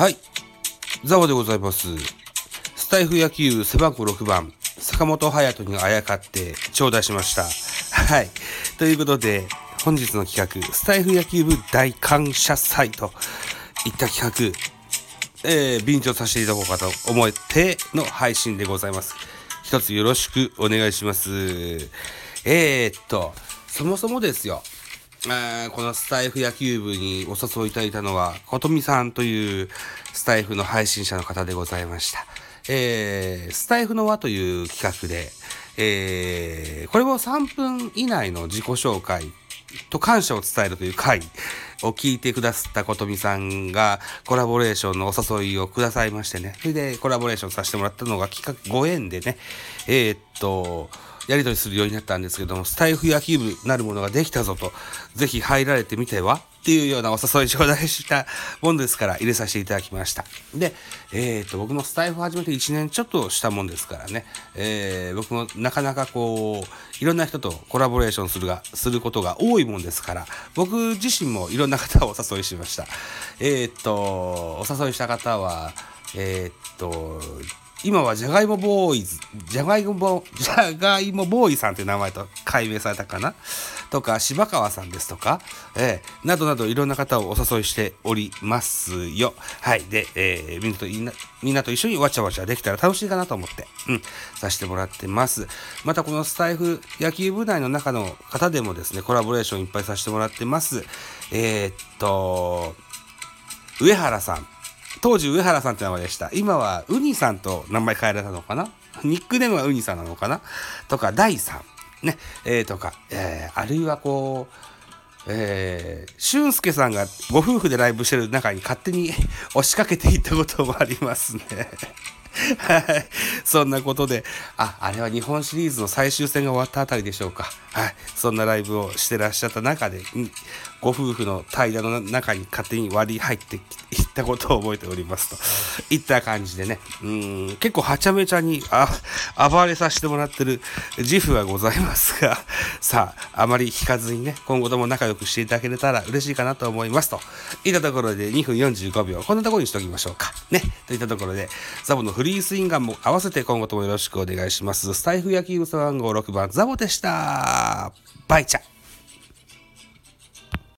はい。ザボでございます。スタイフ野球背番号6番、坂本勇人にあやかって頂戴しました。はい。ということで、本日の企画、スタイフ野球部大感謝祭といった企画、えー、便乗させていただこうかと思っての配信でございます。一つよろしくお願いします。えー、っと、そもそもですよ。えーこのスタイフ野球部にお誘いいただいたのは、ことみさんというスタイフの配信者の方でございました。えー、スタイフの輪という企画で、えー、これも3分以内の自己紹介と感謝を伝えるという回を聞いてくださったことみさんがコラボレーションのお誘いをくださいましてね。それでコラボレーションさせてもらったのが企画ご縁でね、えーっと、やり取りするようになったんですけども、スタイフ野球部なるものができたぞと、ぜひ入られてみてはっていうようなお誘い頂戴したもんですから入れさせていただきました。で、えー、と、僕もスタイフ始めて1年ちょっとしたもんですからね、えー僕もなかなかこう、いろんな人とコラボレーションするが、することが多いもんですから、僕自身もいろんな方をお誘いしました。えー、っと、お誘いした方は、え、っと、今はじゃがいもボーイズ、じゃがいもボ、じゃがいもボーイさんという名前と改名されたかな？とか、柴川さんですとか、えーなどなどいろんな方をお誘いしておりますよ。はい。で、えーみんなと、みんなと一緒にわちゃわちゃできたら楽しいかなと思って、うん、させてもらってます。またこのスタイフ野球部内の中の方でもですね、コラボレーションいっぱいさせてもらってます。えーっと、上原さん。当時上原さんって名前でした。今はウニさんと名前変えられたのかな？ニックネームはウニさんなのかな？とか、ダイさん。ね。えー、とか、えー、あるいはこう、えー、俊介さんがご夫婦でライブしてる中に勝手に 押しかけていったこともありますね。はい。そんなことで、あ、あれは日本シリーズの最終戦が終わったあたりでしょうか。はい。そんなライブをしてらっしゃった中で、ご夫婦の対談の中に勝手に割り入っていったことを覚えておりますと。いった感じでね、うん、結構はちゃめちゃにあ暴れさせてもらってる自負はございますが、さあ、あまり引かずにね、今後とも仲良くしていただけたら嬉しいかなと思いますと。いったところで2分45秒、こんなところにしておきましょうか。ね。といったところで、ザボのフリースインガンも合わせて今後ともよろしくお願いします。スタイフ野球部背番号6番、ザボでした。バイチャ